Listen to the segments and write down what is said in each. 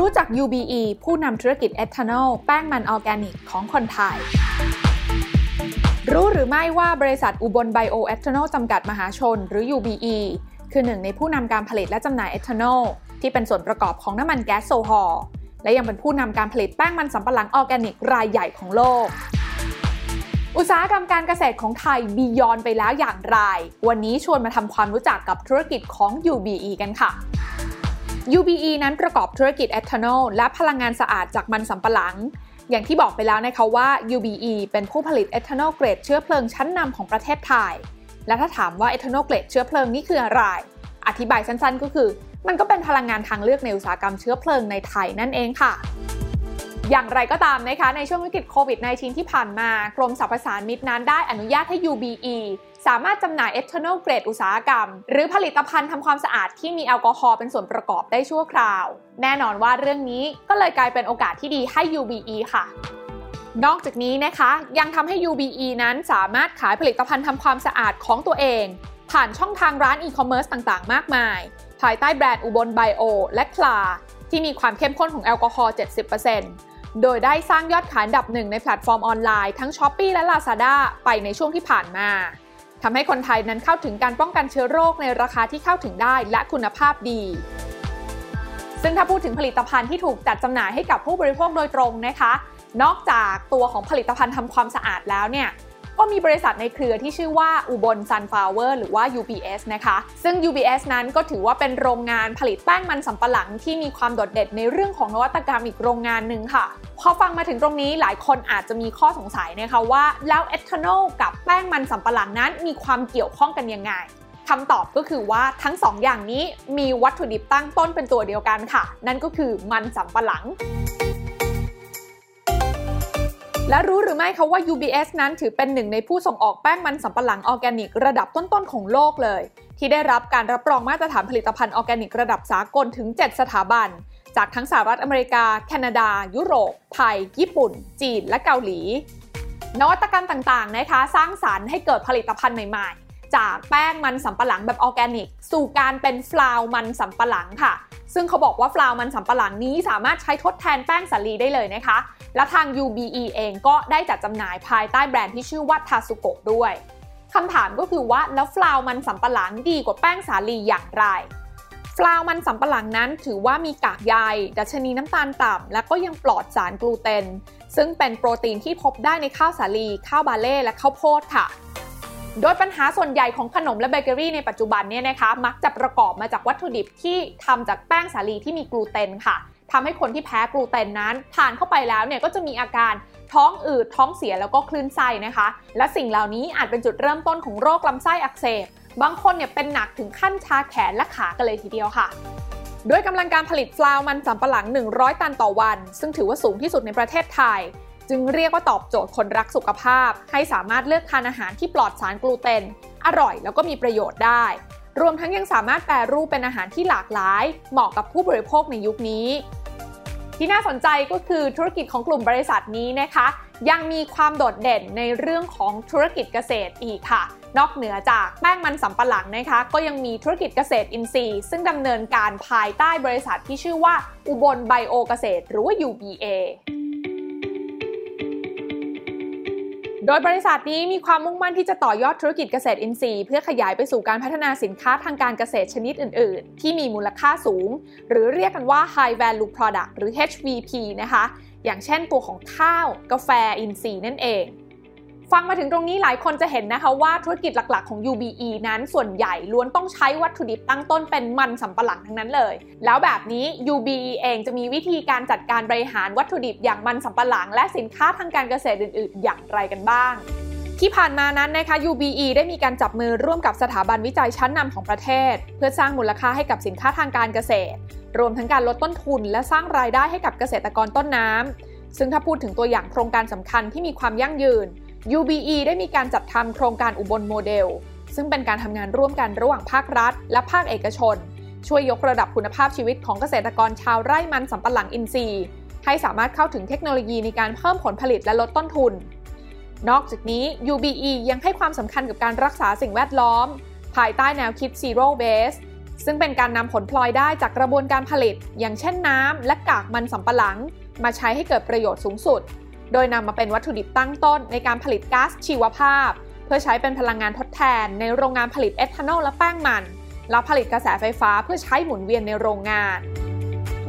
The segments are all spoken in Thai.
รู้จัก UBE ผู้นำธุรกิจเอทานอลแป้งมันออร์แกนิกของคนไทย รู้หรือไม่ว่าบริษัทอุบลไบโอเอทานอลจำกัดมหาชน หรือ UBE คือหนึ่งในผู้นำการผลิตและจำหน่ายเอทานอลที่เป็นส่วนประกอบของน้ำมันแก๊สโซฮอล์และยังเป็นผู้นำการผลิตแป้งมันสำปะหลังออร์แกนิกรายใหญ่ของโลก อุตสาหกรรมการเกษตรของไทย beyond ไปแล้วอย่างไร วันนี้ชวนมาทำความรู้จักกับธุรกิจของ UBE กันค่ะ UBE นั้นประกอบธุรกิจเอทานอลและพลังงานสะอาดจากมันสำปะหลัง อย่างที่บอกไปแล้วนะคะว่า UBE เป็นผู้ผลิตเอทานอลเกรดเชื้อเพลิงชั้นนำของประเทศไทย และถ้าถามว่าเอทานอลเกรดเชื้อเพลิงนี่คืออะไร อธิบายสั้นๆ ก็คือ มันก็เป็นพลังงานทางเลือกในอุตสาหกรรมเชื้อเพลิงในไทยนั่นเองค่ะ อย่างไรก็ตามนะคะ ในช่วงวิกฤตโควิด -19 ที่ผ่านมา กรมสรรพสามิตนั้นได้อนุญาตให้ UBE สามารถจำหน่ายเอทานอลเกรดอุตสาหกรรม หรือผลิตภัณฑ์ทำความสะอาดที่มีแอลกอฮอล์เป็นส่วนประกอบได้ชั่วคราว แน่นอนว่าเรื่องนี้ก็เลยกลายเป็นโอกาสที่ดีให้ UBE ค่ะนอกจากนี้นะคะ ยังทำให้ UBE นั้นสามารถขายผลิตภัณฑ์ทำความสะอาดของตัวเอง ผ่านช่องทางร้านอีคอมเมิร์ซต่างๆ มากมาย ภายใต้แบรนด์อุบลไบโอและ Klar ที่มีความเข้มข้นของแอลกอฮอล์ 70% โดยได้สร้างยอดขายอันดับหนึ่งในแพลตฟอร์มออนไลน์ทั้ง Shopee และ Lazada ไปในช่วงที่ผ่านมาทำให้คนไทยนั้นเข้าถึงการป้องกันเชื้อโรคในราคาที่เข้าถึงได้และคุณภาพดี ซึ่งถ้าพูดถึงผลิตภัณฑ์ที่ถูกจัดจำหน่ายให้กับผู้บริโภคโดยตรงนะคะ นอกจากตัวของผลิตภัณฑ์ทำความสะอาดแล้วเนี่ย ก็มีบริษัทในเครือที่ชื่อว่าอุบล Sunflower หรือว่า UBS นะคะ ซึ่ง UBS นั้นก็ถือว่าเป็นโรงงานผลิตแป้งมันสำปะหลังที่มีความโดดเด่นในเรื่องของนวัตกรรมอีกโรงงานหนึ่งค่ะ พอฟังมาถึงตรงนี้หลายคนอาจจะมีข้อสงสัยนะคะว่าแล้วเอทานอลกับแป้งมันสำปะหลังนั้นมีความเกี่ยวข้องกันยังไงคำตอบก็คือว่าทั้ง2 อย่างนี้มีวัตถุดิบตั้งต้นเป็นตัวเดียวกันค่ะ นั่นก็คือมันสำปะหลัง และรู้หรือไม่คะว่า UBS นั้นถือเป็นหนึ่งในผู้ส่งออกแป้งมันสำปะหลังออร์แกนิกระดับต้นๆของโลกเลย ที่ได้รับการรับรองมาตรฐานผลิตภัณฑ์ออร์แกนิกระดับสากลถึง 7 สถาบัน จากทั้งสหรัฐอเมริกา แคนาดา ยุโรป ไทย ญี่ปุ่น จีน และเกาหลี นวัตกรรมต่างๆนะคะ สร้างสรรค์ให้เกิดผลิตภัณฑ์ใหม่ๆ จากแป้งมันสำปะหลังแบบออร์แกนิก สู่การเป็น flour มันสำปะหลังค่ะ ซึ่งเขาบอกว่า flour มันสำปะหลังนี้สามารถใช้ทดแทนแป้งสาลีได้เลยนะคะ และทาง UBE เองก็ได้จัดจำหน่ายภายใต้แบรนด์ที่ชื่อว่า Tasuko ด้วยคำถามก็คือว่าแล้ว flour มันสำปะหลังดีกว่าแป้งสาลีอย่างไร flour มันสำปะหลังนั้นถือว่ามีกากใยดัชนีน้ำตาลต่ำและก็ยังปลอดสารกลูเตน ซึ่งเป็นโปรตีนที่พบได้ในข้าวสาลี ข้าวบาเล่และข้าวโพดค่ะ โดยปัญหาส่วนใหญ่ของขนมและเบเกอรี่ในปัจจุบันเนี่ยนะคะมักจะประกอบมาจากวัตถุดิบที่ทำจากแป้งสาลีที่มีกลูเตนค่ะทำให้คนที่แพ้กลูเตนนั้นทานเข้าไปแล้วเนี่ยก็จะมีอาการท้องอืดท้องเสียแล้วก็คลื่นไส้นะคะ และสิ่งเหล่านี้อาจเป็นจุดเริ่มต้นของโรคลำไส้อักเสบบางคนเนี่ยเป็นหนักถึงขั้นชาแขนและขากันเลยทีเดียวค่ะด้วยกำลังการผลิตฟลาวมันสำปะหลัง 100 ตันต่อวัน ซึ่งถือว่าสูงที่สุดในประเทศไทย จึงเรียกว่าตอบโจทย์คนรักสุขภาพ ให้สามารถเลือกทานอาหารที่ปลอดสารกลูเตน อร่อยแล้วก็มีประโยชน์ได้ รวมทั้งยังสามารถแปรรูปเป็นอาหารที่หลากหลาย เหมาะกับผู้บริโภคในยุคนี้ ที่น่าสนใจก็คือธุรกิจของกลุ่มบริษัทนี้นะคะ ยังมีความโดดเด่นในเรื่องของธุรกิจเกษตรอีกค่ะนอกเหนือจากแป้งมันสำปะหลังนะคะ ก็ยังมีธุรกิจเกษตรอินทรีย์ ซึ่งดำเนินการภายใต้บริษัทที่ชื่อว่า อุบลไบโอเกษตร หรือว่า UBA โดยบริษัทนี้มีความมุ่งมั่นที่จะต่อยอดธุรกิจเกษตรอินทรีย์เพื่อขยายไปสู่การพัฒนาสินค้าทางการเกษตรชนิดอื่น ๆ ที่มีมูลค่าสูง หรือเรียกกันว่า High Value Product หรือ HVP นะคะ อย่างเช่นตัวของข้าว กาแฟอินทรีย์นั่นเอง ฟังมาถึงตรงนี้หลายคนจะเห็นนะคะว่าธุรกิจหลักๆของ UBE นั้นส่วนใหญ่ล้วนต้องใช้วัตถุดิบตั้งต้นเป็นมันสำปะหลังทั้งนั้นเลย แล้วแบบนี้ UBE เองจะมีวิธีการจัดการบริหารวัตถุดิบอย่างมันสำปะหลัง และสินค้าทางการเกษตรอื่น ๆ อย่างไรกันบ้างที่ผ่านมานั้นนะคะ UBE ได้มีการจับมือร่วมกับสถาบันวิจัยชั้นนำของประเทศ เพื่อสร้างมูลค่าให้กับสินค้าทางการเกษตร รวมทั้งการลดต้นทุน และสร้างรายได้ให้กับเกษตรกรต้นน้ำซึ่งถ้าพูดถึงตัวอย่างโครงการสำคัญที่มีความยั่งยืน UBE ได้มีการจัดทำโครงการอุบลโมเดล ซึ่งเป็นการทำงานร่วมกันระหว่างภาครัฐ และภาคเอกชน ช่วยยกระดับคุณภาพชีวิตของเกษตรกรชาวไร่มันสำปะหลังอินทรีย์ ให้สามารถเข้าถึงเทคโนโลยีในการเพิ่มผลผลิตและลดต้นทุน นอกจากนี้ UBE ยังให้ความสำคัญกับการรักษาสิ่งแวดล้อม ภายใต้แนวคิด Zero Waste ซึ่งเป็นการนำผลพลอยได้จากกระบวนการผลิต อย่างเช่นน้ำและกากมันสำปะหลัง มาใช้ให้เกิดประโยชน์สูงสุด โดยนำมาเป็นวัตถุดิบตั้งต้นในการผลิตก๊าซชีวภาพ เพื่อใช้เป็นพลังงานทดแทน ในโรงงานผลิตเอทานอลและแป้งมัน แล้วผลิตกระแสไฟฟ้าเพื่อใช้หมุนเวียนในโรงงาน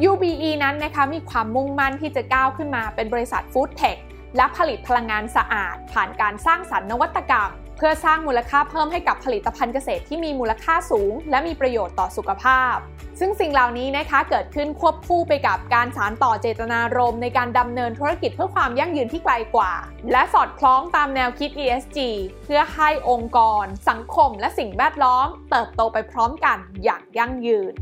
UBE นั้นนะคะมีความมุ่งมั่นที่จะก้าวขึ้นมาเป็นบริษัทฟู้ดเทคและผลิตพลังงานสะอาด ผ่านการสร้างสรรค์นวัตกรรม เพื่อสร้างมูลค่าเพิ่มให้กับผลิตภัณฑ์เกษตรที่มีมูลค่าสูง และมีประโยชน์ต่อสุขภาพ ซึ่งสิ่งเหล่านี้นะคะเกิดขึ้นควบคู่ไปกับการสานต่อเจตนารมณ์ในการดำเนินธุรกิจเพื่อความยั่งยืนที่ไกลกว่า และสอดคล้องตามแนวคิด ESG เพื่อให้องค์กร สังคม และสิ่งแวดล้อม เติบโตไปพร้อมกันอย่างยั่งยืน